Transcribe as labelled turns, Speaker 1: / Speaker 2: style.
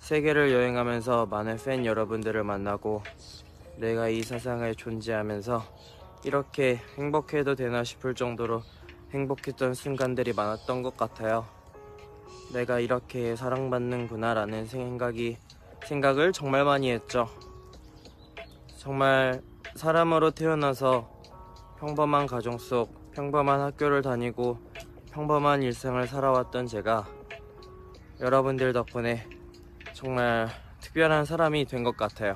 Speaker 1: 세계를 여행하면서 많은 팬 여러분들을 만나고 내가 이 세상에 존재하면서 이렇게 행복해도 되나 싶을 정도로 행복했던 순간들이 많았던 것 같아요. 내가 이렇게 사랑받는구나라는 생각이 생각을 정말 많이 했죠. 정말 사람으로 태어나서 평범한 가정 속 평범한 학교를 다니고 평범한 일상을 살아왔던 제가 여러분들 덕분에 정말 특별한 사람이 된 것 같아요.